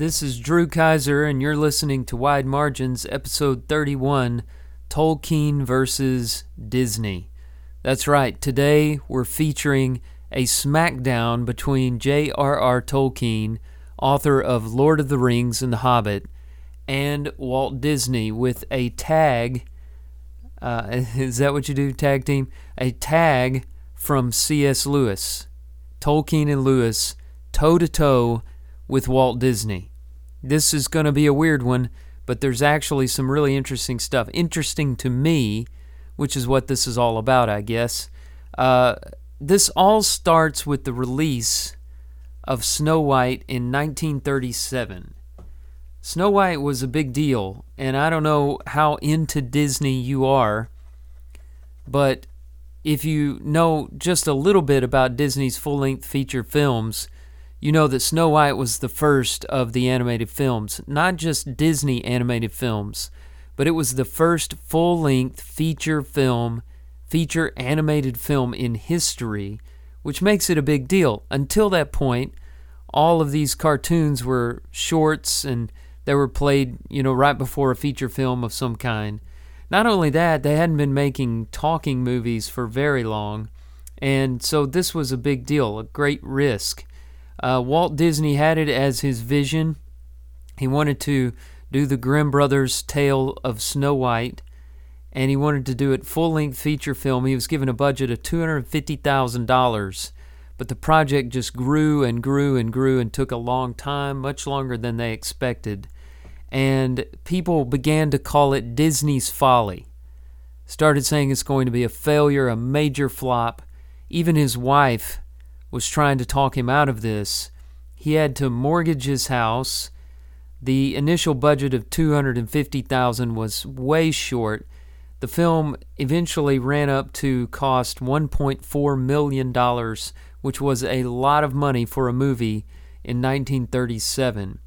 This is Drew Kaiser, and you're listening to Wide Margins, episode 31 Tolkien versus Disney. That's right, today we're featuring a smackdown between J.R.R. Tolkien, author of Lord of the Rings and The Hobbit, and Walt Disney with a tag. Uh, is that what you do, tag team? A tag from C.S. Lewis. Tolkien and Lewis toe to toe with Walt Disney. This is going to be a weird one, but there's actually some really interesting stuff. Interesting to me, which is what this is all about, I guess. Uh, this all starts with the release of Snow White in 1937. Snow White was a big deal, and I don't know how into Disney you are, but if you know just a little bit about Disney's full length feature films, you know that Snow White was the first of the animated films, not just Disney animated films, but it was the first full length feature film, feature animated film in history, which makes it a big deal. Until that point, all of these cartoons were shorts and they were played, you know, right before a feature film of some kind. Not only that, they hadn't been making talking movies for very long, and so this was a big deal, a great risk. Uh, Walt Disney had it as his vision. He wanted to do the Grimm Brothers' tale of Snow White, and he wanted to do it full length feature film. He was given a budget of $250,000, but the project just grew and grew and grew and took a long time, much longer than they expected. And people began to call it Disney's Folly. Started saying it's going to be a failure, a major flop. Even his wife was trying to talk him out of this. He had to mortgage his house. The initial budget of 250,000 was way short. The film eventually ran up to cost 1.4 million dollars, which was a lot of money for a movie in 1937.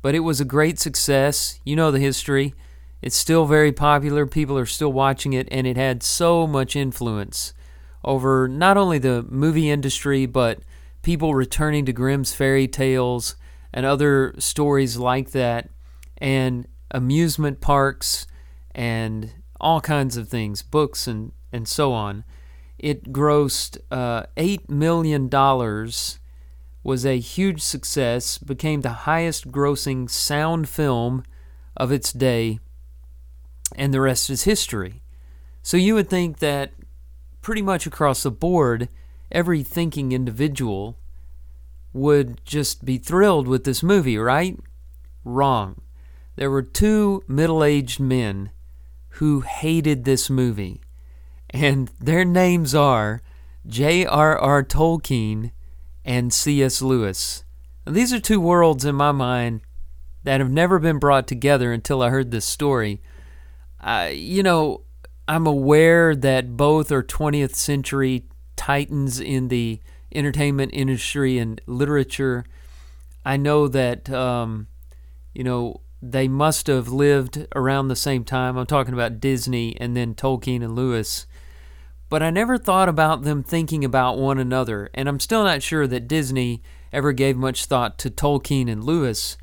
But it was a great success. You know the history. It's still very popular. People are still watching it, and it had so much influence over not only the movie industry, but people returning to Grimm's fairy tales and other stories like that, and amusement parks and all kinds of things, books and, and so on. It grossed uh, $8 million, was a huge success, became the highest grossing sound film of its day, and the rest is history. So you would think that pretty much across the board, every thinking individual would just be thrilled with this movie, right? Wrong. There were two middle aged men who hated this movie, and their names are J.R.R. Tolkien and C.S. Lewis. Now, these are two worlds in my mind that have never been brought together until I heard this story. Uh, you know, I'm aware that both are 20th century titans in the entertainment industry and literature. I know that, um, you know, they must have lived around the same time. I'm talking about Disney and then Tolkien and Lewis. But I never thought about them thinking about one another. And I'm still not sure that Disney ever gave much thought to Tolkien and Lewis.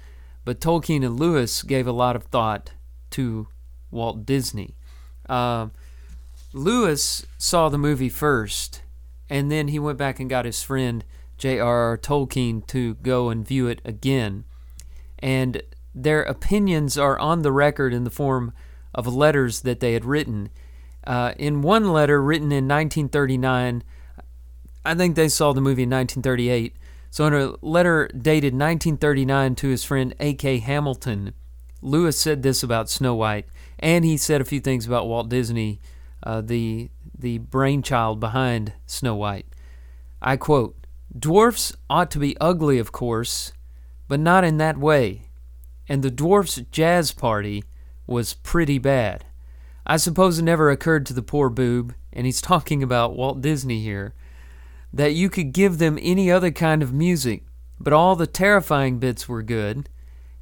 But Tolkien and Lewis gave a lot of thought to Walt Disney. Uh, Lewis saw the movie first, and then he went back and got his friend J.R.R. Tolkien to go and view it again. And their opinions are on the record in the form of letters that they had written. Uh, in one letter written in 1939, I think they saw the movie in 1938. So, in a letter dated 1939 to his friend A.K. Hamilton, Lewis said this about Snow White, and he said a few things about Walt Disney, uh, the the brainchild behind Snow White. I quote: "Dwarfs ought to be ugly, of course, but not in that way. And the dwarfs' jazz party was pretty bad. I suppose it never occurred to the poor boob, and he's talking about Walt Disney here, that you could give them any other kind of music, but all the terrifying bits were good,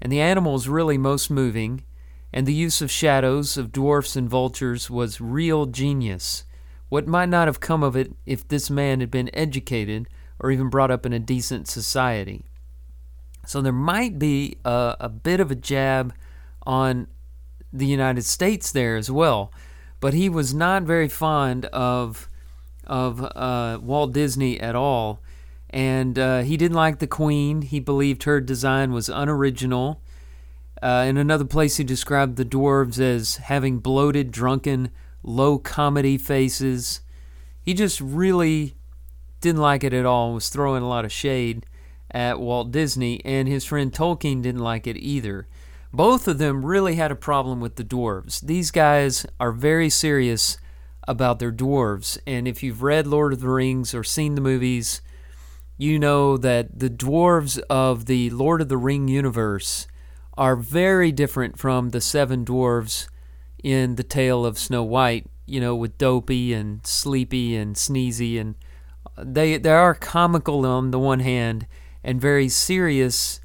and the animals really most moving, and the use of shadows of dwarfs and vultures was real genius. What might not have come of it if this man had been educated or even brought up in a decent society? So there might be a, a bit of a jab on the United States there as well. But he was not very fond of of uh, Walt Disney at all, and uh, he didn't like the Queen. He believed her design was unoriginal. Uh, in another place, he described the dwarves as having bloated, drunken, low comedy faces. He just really didn't like it at all. Was throwing a lot of shade at Walt Disney, and his friend Tolkien didn't like it either. Both of them really had a problem with the dwarves. These guys are very serious about their dwarves, and if you've read Lord of the Rings or seen the movies, you know that the dwarves of the Lord of the Ring universe are very different from the seven dwarves in the tale of Snow White, you know, with Dopey and Sleepy and Sneezy and uh, they they are comical on the one hand and very serious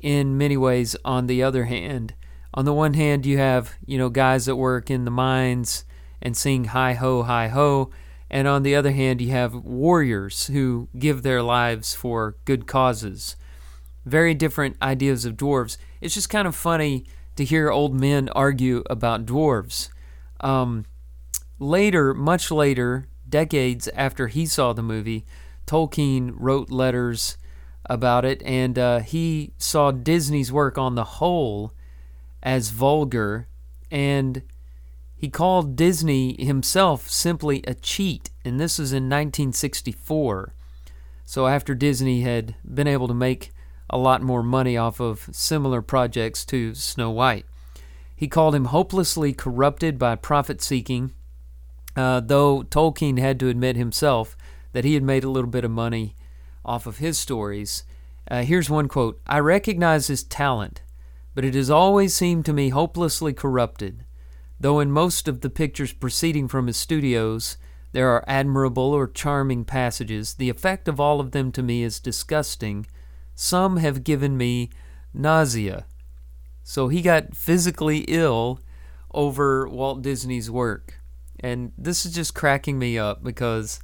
in many ways on the other hand. On the one hand, you have, you know, guys that work in the mines and sing hi ho, hi ho. And on the other hand, you have warriors who give their lives for good causes. Very different ideas of dwarves. It's just kind of funny to hear old men argue about dwarves. Um, later, much later, decades after he saw the movie, Tolkien wrote letters about it, and uh, he saw Disney's work on the whole as vulgar, and he called Disney himself simply a cheat, and this was in 1964. So after Disney had been able to make a lot more money off of similar projects to Snow White. He called him hopelessly corrupted by profit seeking, uh, though Tolkien had to admit himself that he had made a little bit of money off of his stories. Uh, here's one quote I recognize his talent, but it has always seemed to me hopelessly corrupted. Though in most of the pictures proceeding from his studios, there are admirable or charming passages, the effect of all of them to me is disgusting. Some have given me nausea. So he got physically ill over Walt Disney's work. And this is just cracking me up because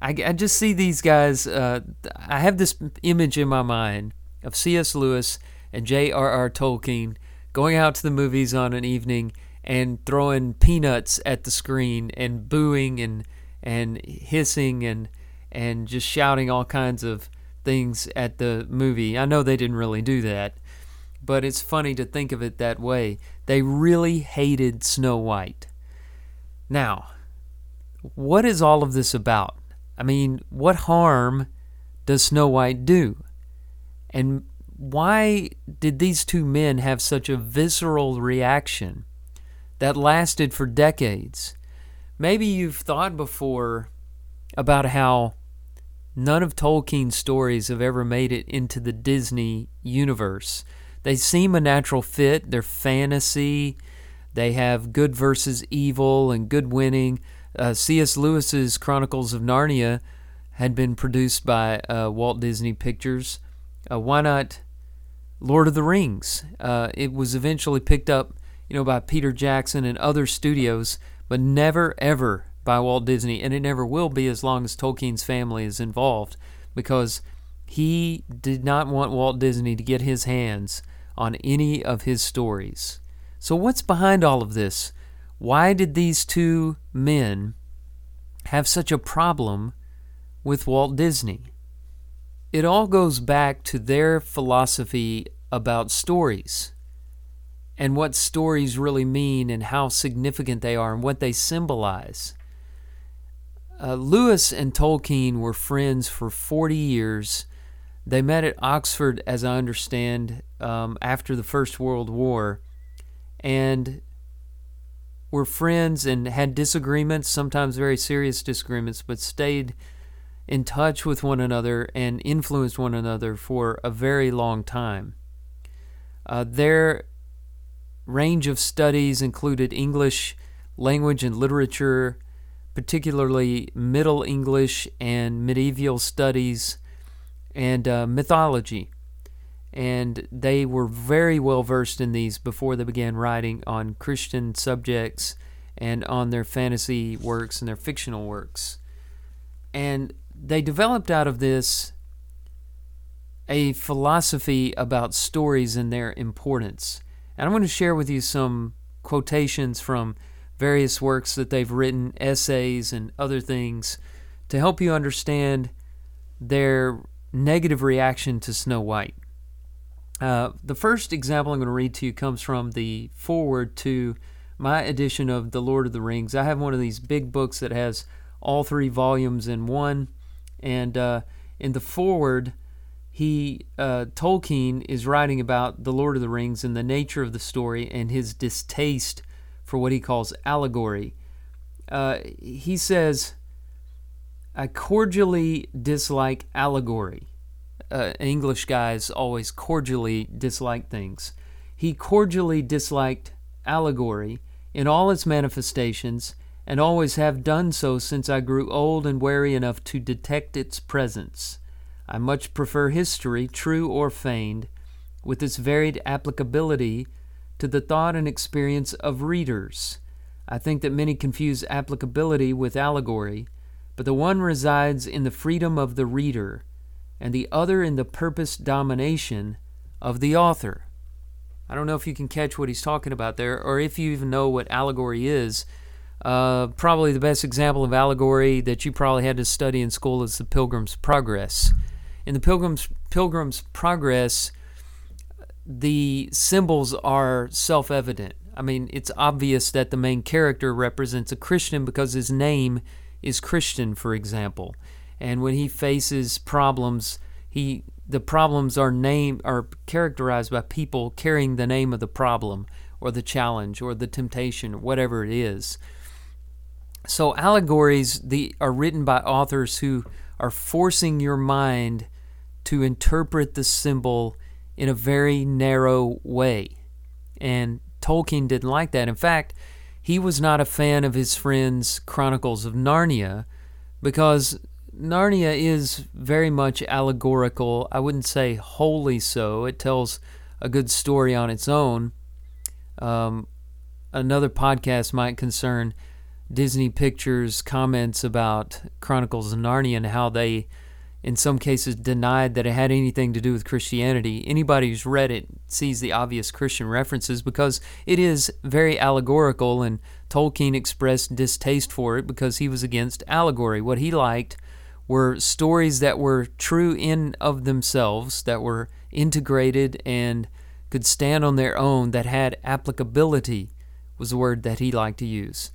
I, I just see these guys. Uh, I have this image in my mind of C.S. Lewis and J.R.R. Tolkien going out to the movies on an evening and throwing peanuts at the screen and booing and and hissing and and just shouting all kinds of things at the movie. I know they didn't really do that, but it's funny to think of it that way. They really hated Snow White. Now, what is all of this about? I mean, what harm does Snow White do? And why did these two men have such a visceral reaction that lasted for decades? Maybe you've thought before about how none of Tolkien's stories have ever made it into the Disney universe. They seem a natural fit, they're fantasy, they have good versus evil and good winning, uh, C.S. Lewis's Chronicles of Narnia had been produced by uh, Walt Disney Pictures. Uh, why not Lord of the Rings? Uh, it was eventually picked up, you know, by Peter Jackson and other studios, but never ever by Walt Disney, and it never will be as long as Tolkien's family is involved, because he did not want Walt Disney to get his hands on any of his stories. So, what's behind all of this? Why did these two men have such a problem with Walt Disney? It all goes back to their philosophy about stories and what stories really mean and how significant they are and what they symbolize. Uh, Lewis and Tolkien were friends for 40 years. They met at Oxford, as I understand, um, after the First World War. And were friends and had disagreements, sometimes very serious disagreements, but stayed in touch with one another and influenced one another for a very long time. Uh, their range of studies included English language and literature, particularly Middle English and medieval studies, and uh, mythology and they were very well versed in these before they began writing on Christian subjects and on their fantasy works and their fictional works. And they developed out of this a philosophy about stories and their importance. And I'm going to share with you some quotations from various works that they've written, essays, and other things to help you understand their negative reaction to Snow White. Uh, the first example I'm going to read to you comes from the foreword to my edition of The Lord of the Rings. I have one of these big books that has all three volumes in one, and uh, in the foreword, he uh, Tolkien is writing about the Lord of the Rings and the nature of the story and his distaste for what he calls allegory. Uh, he says, "I cordially dislike allegory." Uh, English guys always cordially dislike things. He cordially disliked allegory in all its manifestations, and always have done so since I grew old and wary enough to detect its presence. I much prefer history, true or feigned, with its varied applicability to the thought and experience of readers. I think that many confuse applicability with allegory, but the one resides in the freedom of the reader, and the other in the purpose domination of the author. I don't know if you can catch what he's talking about there, or if you even know what allegory is. Uh, probably the best example of allegory that you probably had to study in school is the Pilgrim's Progress. In the Pilgrim's Pilgrim's Progress, the symbols are self-evident. I mean, it's obvious that the main character represents a Christian because his name is Christian, for example. And when he faces problems, he the problems are named are characterized by people carrying the name of the problem or the challenge or the temptation, whatever it is. So allegories the, are written by authors who are forcing your mind to interpret the symbol in a very narrow way. And Tolkien didn't like that. In fact, he was not a fan of his friend's Chronicles of Narnia because Narnia is very much allegorical. I wouldn't say wholly so. It tells a good story on its own. Um, another podcast might concern Disney Pictures' comments about Chronicles of Narnia and how they, in some cases, denied that it had anything to do with Christianity. Anybody who's read it sees the obvious Christian references because it is very allegorical, and Tolkien expressed distaste for it because he was against allegory. What he liked were stories that were true in of themselves, that were integrated and could stand on their own, that had applicability, was the word that he liked to use.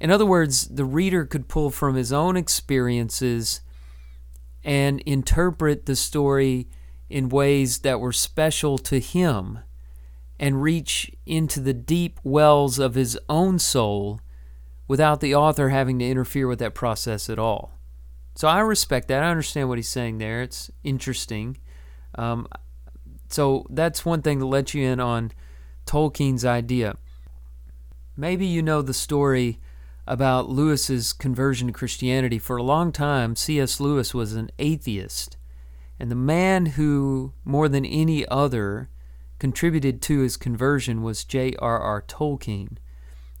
In other words, the reader could pull from his own experiences and interpret the story in ways that were special to him and reach into the deep wells of his own soul without the author having to interfere with that process at all. So I respect that. I understand what he's saying there. It's interesting. Um, so that's one thing to let you in on Tolkien's idea. Maybe you know the story about Lewis's conversion to Christianity. For a long time, C.S. Lewis was an atheist. And the man who, more than any other, contributed to his conversion was J.R.R. Tolkien.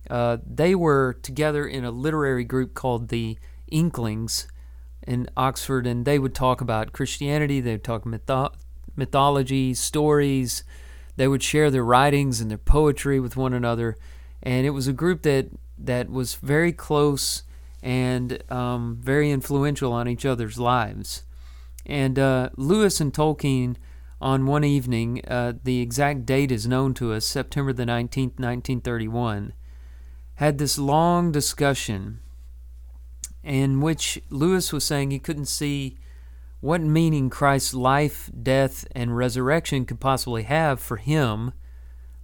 Uh, they were together in a literary group called the Inklings, in Oxford, and they would talk about Christianity. They would talk mytho- mythology, stories. They would share their writings and their poetry with one another, and it was a group that that was very close and um, very influential on each other's lives. And uh, Lewis and Tolkien, on one evening, uh, the exact date is known to us, September the 19th, 1931, had this long discussion in which Lewis was saying he couldn't see what meaning Christ's life, death, and resurrection could possibly have for him,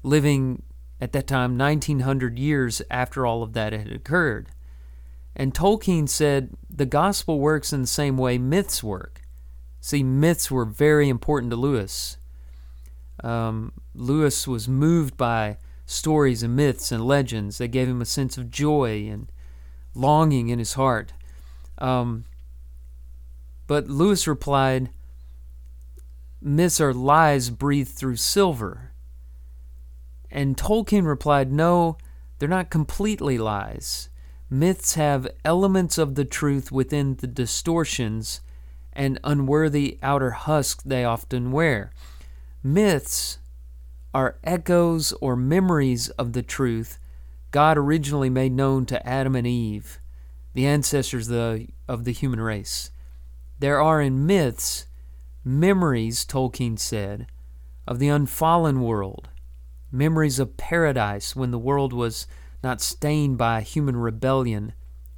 living at that time 1900 years after all of that had occurred. And Tolkien said the gospel works in the same way myths work. See, myths were very important to Lewis. Um, Lewis was moved by stories and myths and legends. They gave him a sense of joy and longing in his heart. Um, but Lewis replied, Myths are lies breathed through silver. And Tolkien replied, No, they're not completely lies. Myths have elements of the truth within the distortions, and unworthy outer husk they often wear. Myths are echoes or memories of the truth God originally made known to Adam and Eve, the ancestors of the, of the human race. There are in myths memories, Tolkien said, of the unfallen world, memories of paradise when the world was not stained by human rebellion,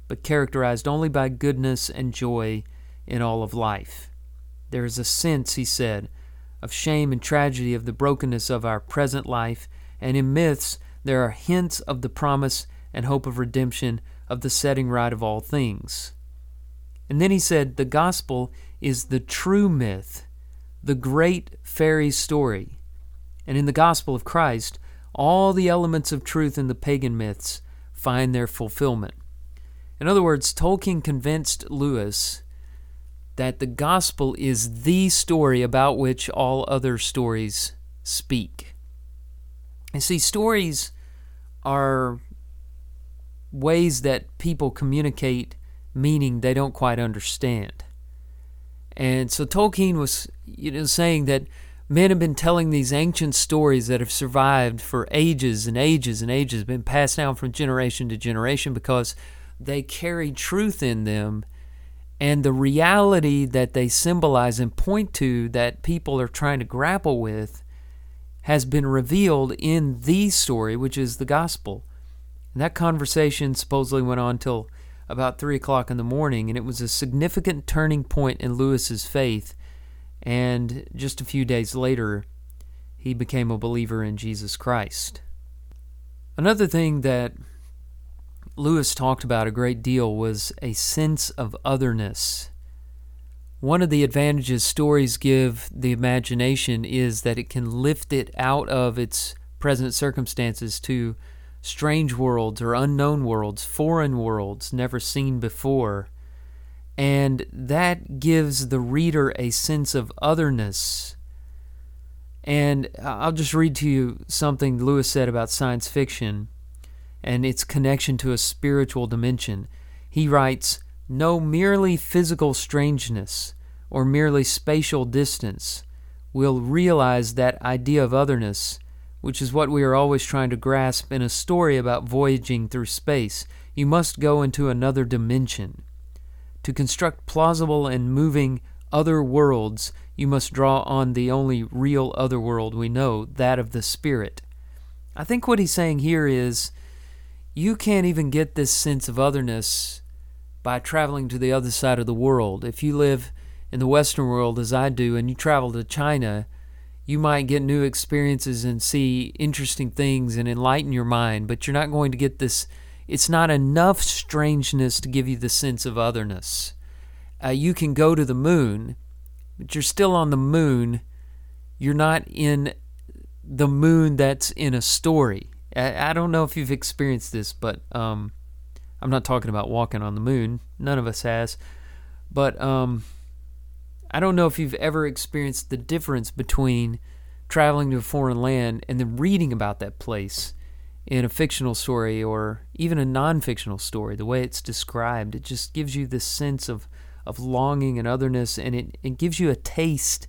but characterized only by goodness and joy in all of life. There is a sense, he said, of shame and tragedy of the brokenness of our present life, and in myths there are hints of the promise and hope of redemption of the setting right of all things. And then he said, The gospel is the true myth, the great fairy story. And in the gospel of Christ, all the elements of truth in the pagan myths find their fulfillment. In other words, Tolkien convinced Lewis that the gospel is the story about which all other stories speak. And see, stories are ways that people communicate meaning they don't quite understand. And so Tolkien was you know saying that men have been telling these ancient stories that have survived for ages and ages and ages, been passed down from generation to generation because they carry truth in them and the reality that they symbolize and point to that people are trying to grapple with has been revealed in the story, which is the gospel. And that conversation supposedly went on till about three o'clock in the morning, and it was a significant turning point in Lewis's faith. And just a few days later, he became a believer in Jesus Christ. Another thing that Lewis talked about a great deal was a sense of otherness. One of the advantages stories give the imagination is that it can lift it out of its present circumstances to strange worlds or unknown worlds, foreign worlds never seen before. And that gives the reader a sense of otherness. And I'll just read to you something Lewis said about science fiction and its connection to a spiritual dimension. He writes, No merely physical strangeness or merely spatial distance will realize that idea of otherness, which is what we are always trying to grasp in a story about voyaging through space. You must go into another dimension. To construct plausible and moving other worlds, you must draw on the only real other world we know, that of the spirit. I think what he's saying here is you can't even get this sense of otherness by traveling to the other side of the world. If you live in the Western world, as I do, and you travel to China, you might get new experiences and see interesting things and enlighten your mind, but you're not going to get this. It's not enough strangeness to give you the sense of otherness. Uh, you can go to the moon, but you're still on the moon. You're not in the moon that's in a story. I, I don't know if you've experienced this, but um, I'm not talking about walking on the moon. None of us has. But um, I don't know if you've ever experienced the difference between traveling to a foreign land and then reading about that place in a fictional story or even a non fictional story, the way it's described. It just gives you this sense of, of longing and otherness, and it, it gives you a taste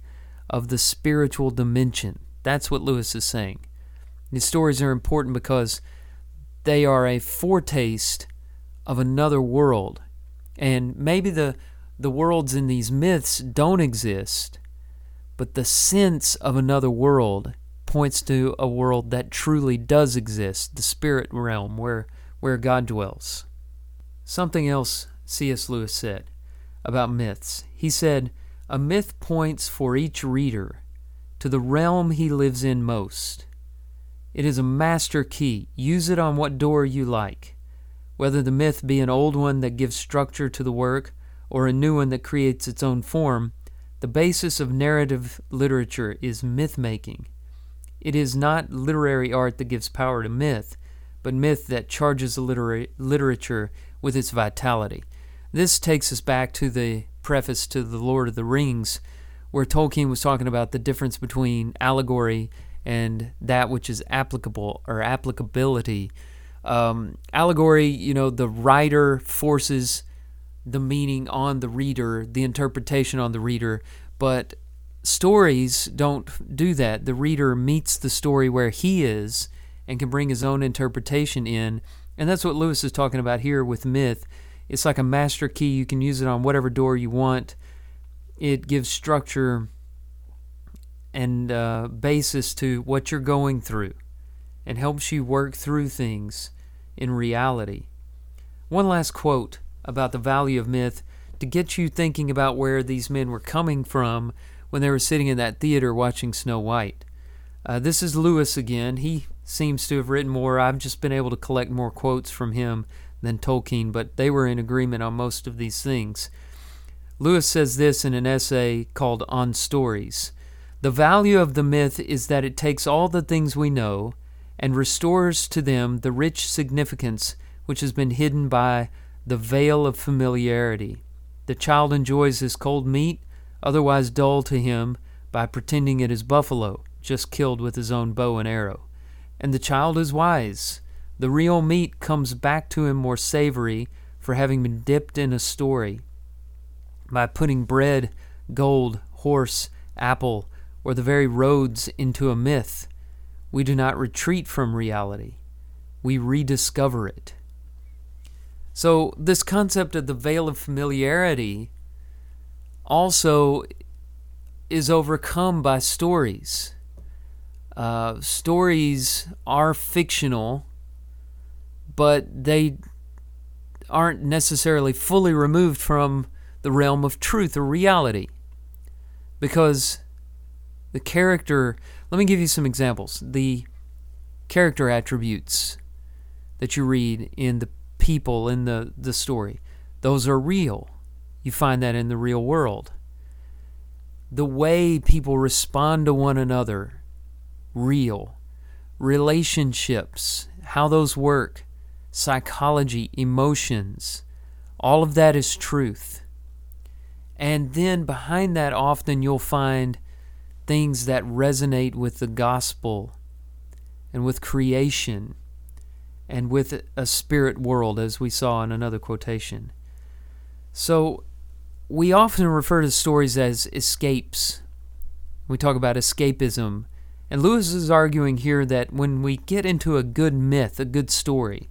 of the spiritual dimension. That's what Lewis is saying. These stories are important because they are a foretaste of another world. And maybe the, the worlds in these myths don't exist, but the sense of another world points to a world that truly does exist, the spirit realm where, where God dwells. Something else C.S. Lewis said about myths. He said, A myth points for each reader to the realm he lives in most. It is a master key. Use it on what door you like. Whether the myth be an old one that gives structure to the work or a new one that creates its own form, the basis of narrative literature is myth making. It is not literary art that gives power to myth, but myth that charges literary literature with its vitality. This takes us back to the preface to The Lord of the Rings, where Tolkien was talking about the difference between allegory and that which is applicable or applicability. Um, allegory, you know, the writer forces the meaning on the reader, the interpretation on the reader, but stories don't do that. The reader meets the story where he is and can bring his own interpretation in. And that's what Lewis is talking about here with myth. It's like a master key. You can use it on whatever door you want. It gives structure and uh, basis to what you're going through and helps you work through things in reality. One last quote about the value of myth to get you thinking about where these men were coming from when they were sitting in that theater watching Snow White. Uh, this is Lewis again. He seems to have written more. I've just been able to collect more quotes from him than Tolkien, but they were in agreement on most of these things. Lewis says this in an essay called On Stories The value of the myth is that it takes all the things we know and restores to them the rich significance which has been hidden by the veil of familiarity. The child enjoys his cold meat, otherwise dull to him, by pretending it is buffalo, just killed with his own bow and arrow. And the child is wise. The real meat comes back to him more savory for having been dipped in a story. By putting bread, gold, horse, apple, or the very roads into a myth, we do not retreat from reality, we rediscover it. So, this concept of the veil of familiarity also is overcome by stories. Uh, stories are fictional, but they aren't necessarily fully removed from the realm of truth or reality. Because the character, let me give you some examples. The character attributes that you read in the people in the, the story. Those are real. You find that in the real world. The way people respond to one another, real. Relationships, how those work, psychology, emotions, all of that is truth. And then behind that, often you'll find things that resonate with the gospel and with creation and with a spirit world, as we saw in another quotation. So, we often refer to stories as escapes. We talk about escapism. And Lewis is arguing here that when we get into a good myth, a good story,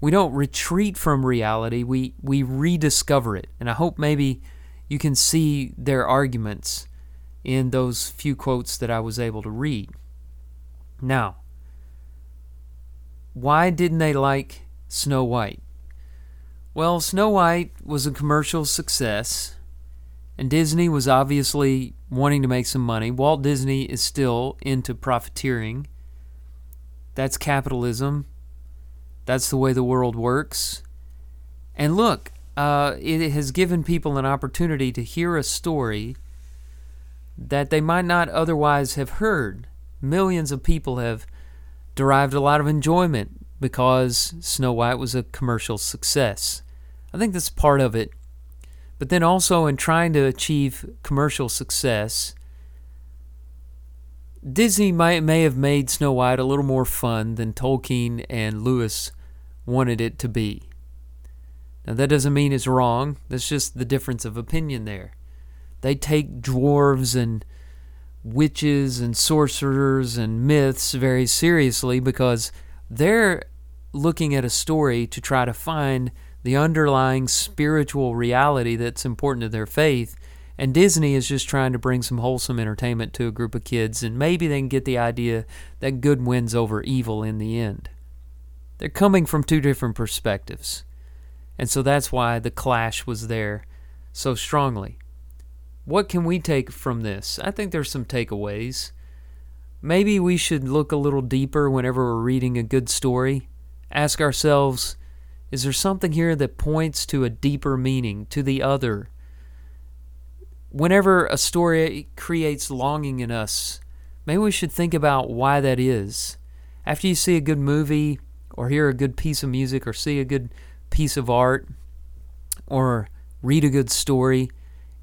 we don't retreat from reality, we, we rediscover it. And I hope maybe you can see their arguments in those few quotes that I was able to read. Now, why didn't they like Snow White? Well, Snow White was a commercial success, and Disney was obviously wanting to make some money. Walt Disney is still into profiteering. That's capitalism. That's the way the world works. And look, uh, it has given people an opportunity to hear a story that they might not otherwise have heard. Millions of people have derived a lot of enjoyment because Snow White was a commercial success. I think that's part of it. But then also in trying to achieve commercial success, Disney might, may have made Snow White a little more fun than Tolkien and Lewis wanted it to be. Now, that doesn't mean it's wrong, that's just the difference of opinion there. They take dwarves and witches and sorcerers and myths very seriously because they're looking at a story to try to find the underlying spiritual reality that's important to their faith. And Disney is just trying to bring some wholesome entertainment to a group of kids, and maybe they can get the idea that good wins over evil in the end. They're coming from two different perspectives. And so that's why the clash was there so strongly. What can we take from this? I think there's some takeaways. Maybe we should look a little deeper whenever we're reading a good story. Ask ourselves, is there something here that points to a deeper meaning, to the other? Whenever a story creates longing in us, maybe we should think about why that is. After you see a good movie, or hear a good piece of music, or see a good piece of art, or read a good story,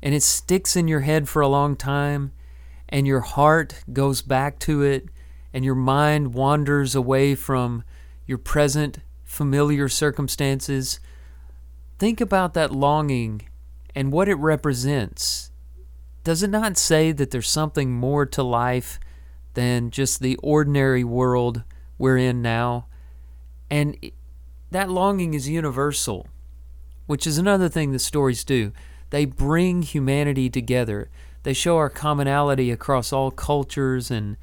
and it sticks in your head for a long time, and your heart goes back to it, and your mind wanders away from your present familiar circumstances, think about that longing and what it represents. Does it not say that there's something more to life than just the ordinary world we're in now? And that longing is universal, which is another thing the stories do. They bring humanity together. They show our commonality across all cultures and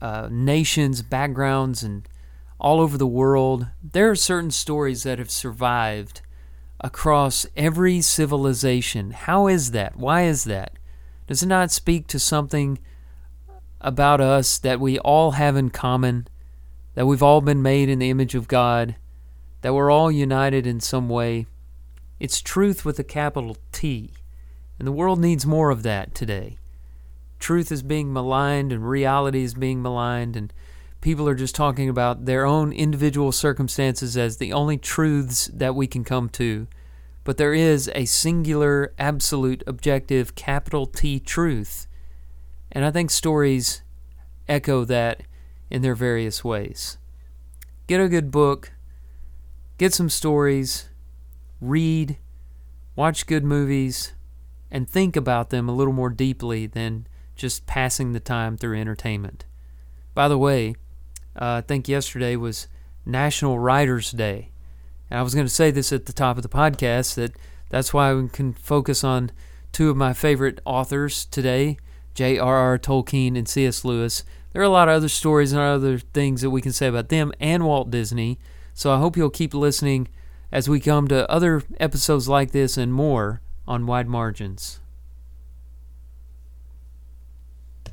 uh, nations, backgrounds, and all over the world. There are certain stories that have survived across every civilization. How is that? Why is that? Does it not speak to something about us that we all have in common? That we've all been made in the image of God? That we're all united in some way? It's truth with a capital T. And the world needs more of that today. Truth is being maligned and reality is being maligned, and people are just talking about their own individual circumstances as the only truths that we can come to. But there is a singular, absolute, objective, capital T truth. And I think stories echo that in their various ways. Get a good book, get some stories, read, watch good movies, and think about them a little more deeply than just passing the time through entertainment. By the way, uh, I think yesterday was National Writers' Day. And I was going to say this at the top of the podcast that that's why we can focus on two of my favorite authors today, J.R.R. Tolkien and C.S. Lewis. There are a lot of other stories and other things that we can say about them and Walt Disney. So I hope you'll keep listening as we come to other episodes like this and more on Wide Margins.